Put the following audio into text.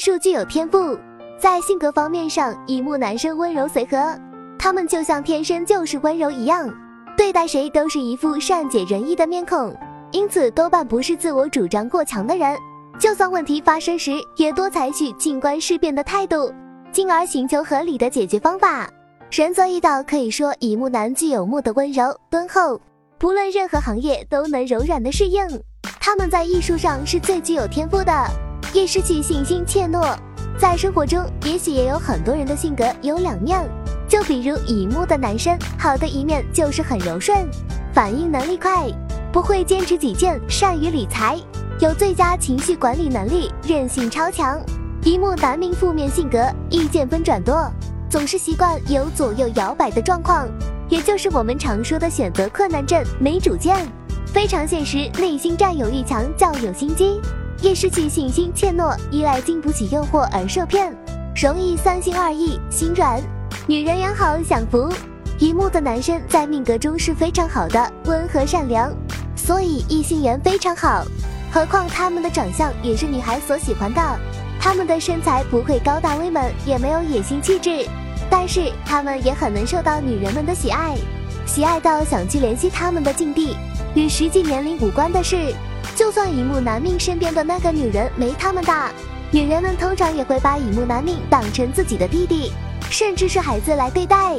术具有天赋，在性格方面上，乙木男生温柔随和，他们就像天生就是温柔一样，对待谁都是一副善解人意的面孔，因此多半不是自我主张过强的人。就算问题发生时，也多采取静观事变的态度，进而寻求合理的解决方法。仁泽一道可以说，乙木男具有木的温柔敦厚，不论任何行业都能柔软的适应。他们在艺术上是最具有天赋的，也失去信心怯懦。在生活中，也许也有很多人的性格有两面，就比如乙木的男生，好的一面就是很柔顺，反应能力快，不会坚持己见，善于理财。有最佳情绪管理能力，韧性超强。乙木男命负面性格，意见纷转多，总是习惯有左右摇摆的状况，也就是我们常说的选择困难症，没主见，非常现实，内心占有欲强，较有心机，易失去信心，怯懦，依赖经不起诱惑而受骗，容易三心二意，心软。女人缘好享福，乙木的男生在命格中是非常好的，温和善良，所以异性缘非常好。何况他们的长相也是女孩所喜欢的，他们的身材不会高大威猛，也没有野心气质，但是他们也很能受到女人们的喜爱，喜爱到想去联系他们的境地。与实际年龄无关的是，就算乙木男命身边的那个女人没他们大，女人们通常也会把乙木男命当成自己的弟弟，甚至是孩子来对待。